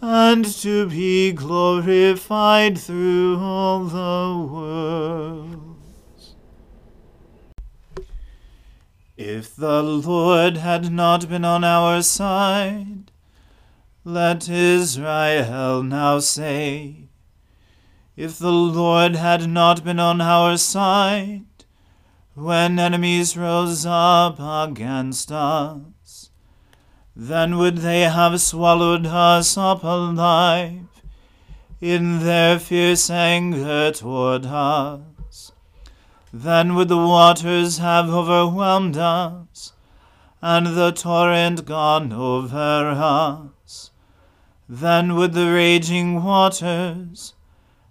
and to be glorified through all the worlds. If the Lord had not been on our side, let Israel now say, If the Lord had not been on our side, when enemies rose up against us, then would they have swallowed us up alive in their fierce anger toward us. Then would the waters have overwhelmed us, and the torrent gone over us then would the raging waters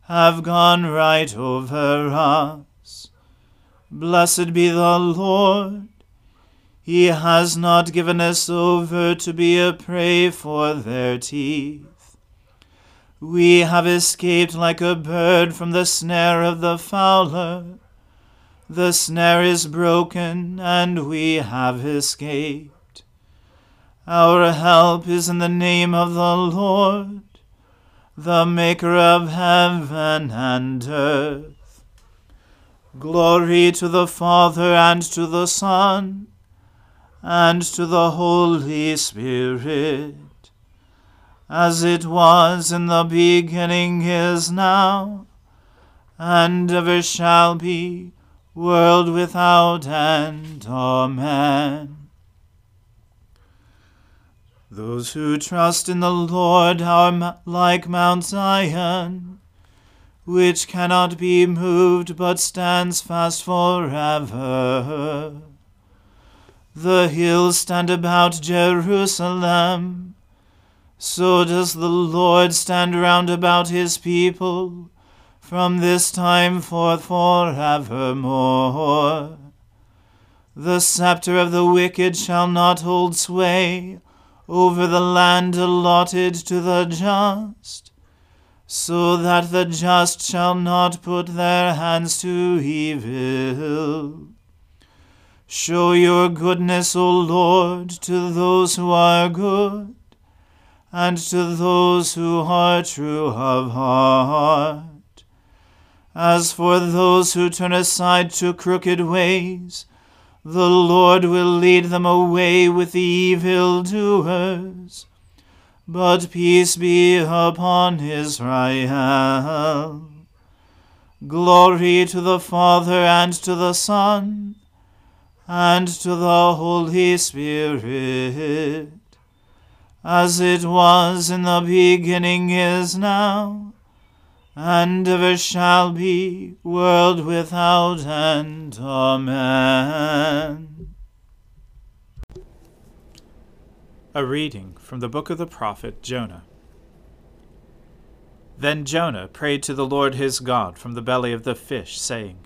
have gone right over us. Blessed be the Lord. He has not given us over to be a prey for their teeth. We have escaped like a bird from the snare of the fowler. The snare is broken, and we have escaped. Our help is in the name of the Lord, the Maker of heaven and earth. Glory to the Father and to the Son and to the Holy Spirit, as it was in the beginning is now, and ever shall be, world without end. Amen. Those who trust in the Lord are like Mount Zion, which cannot be moved but stands fast forever. The hills stand about Jerusalem. So does the Lord stand round about his people from this time forth forevermore. The scepter of the wicked shall not hold sway over the land allotted to the just, so that the just shall not put their hands to evil. Show your goodness, O Lord, to those who are good, and to those who are true of heart. As for those who turn aside to crooked ways, the Lord will lead them away with the evil doers. But peace be upon Israel. Glory to the Father and to the Son and to the Holy Spirit, as it was in the beginning is now and ever shall be, world without end. Amen. A reading from the book of the prophet Jonah. Then Jonah prayed to the Lord his God from the belly of the fish, saying,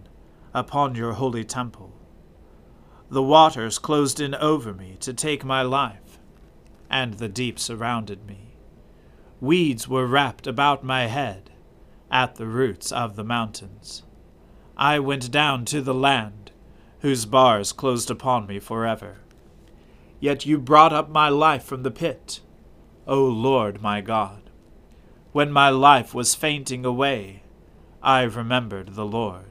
upon your holy temple. The waters closed in over me to take my life, and the deep surrounded me. Weeds were wrapped about my head at the roots of the mountains. I went down to the land, whose bars closed upon me forever. Yet you brought up my life from the pit, O Lord my God. When my life was fainting away, I remembered the Lord.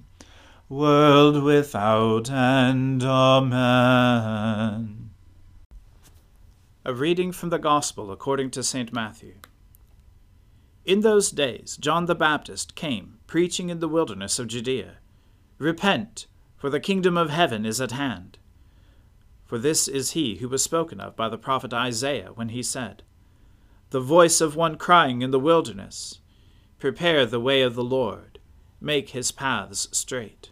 world without end. Amen. A reading from the Gospel according to St. Matthew. In those days John the Baptist came, preaching in the wilderness of Judea Repent, for the kingdom of heaven is at hand. For this is he who was spoken of by the prophet Isaiah when he said, The voice of one crying in the wilderness, Prepare the way of the Lord, make his paths straight.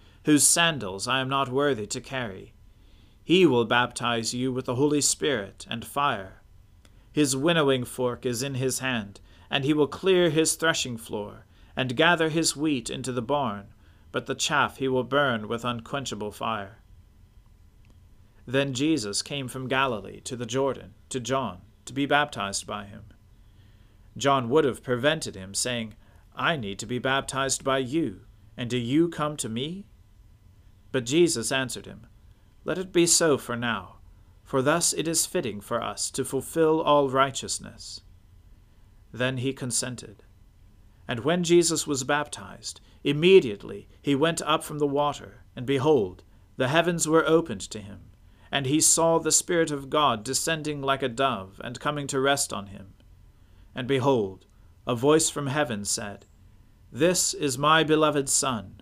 whose sandals I am not worthy to carry. He will baptize you with the Holy Spirit and fire. His winnowing fork is in his hand, and he will clear his threshing floor, and gather his wheat into the barn, but the chaff he will burn with unquenchable fire. Then Jesus came from Galilee to the Jordan, to John, to be baptized by him. John would have prevented him, saying, I need to be baptized by you, and do you come to me? But Jesus answered him, Let it be so for now, for thus it is fitting for us to fulfill all righteousness. Then he consented. And when Jesus was baptized, immediately he went up from the water, and behold, the heavens were opened to him and he saw the Spirit of God descending like a dove and coming to rest on him. And behold, a voice from heaven said, This is my beloved Son,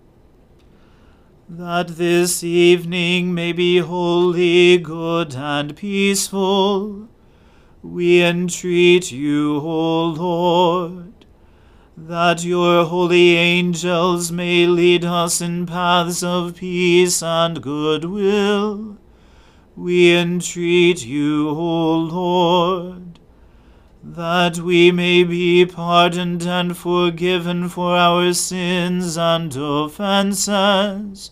That this evening may be holy, good, and peaceful, we entreat you, O Lord, that your holy angels may lead us in paths of peace and goodwill we entreat you, O Lord, that we may be pardoned and forgiven for our sins and offences.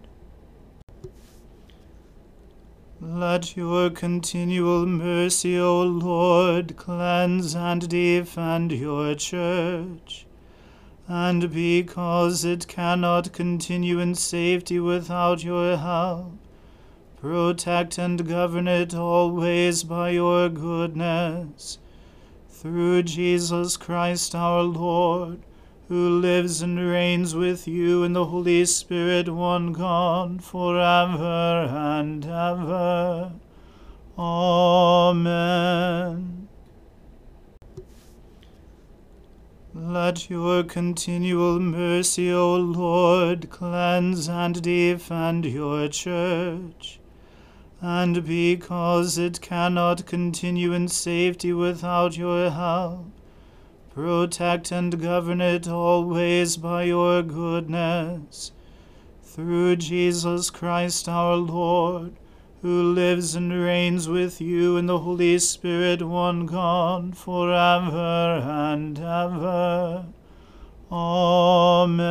Let your continual mercy, O Lord, cleanse and defend your church. And because it cannot continue in safety without your help, protect and govern it always by your goodness. Through Jesus Christ our Lord, who lives and reigns with you in the Holy Spirit, one God, for ever and ever. Amen. Let your continual mercy, O Lord, cleanse and defend your church. And because it cannot continue in safety without your help, Protect and govern it always by your goodness. Through Jesus Christ our Lord, who lives and reigns with you in the Holy Spirit, one God, forever and ever. Amen.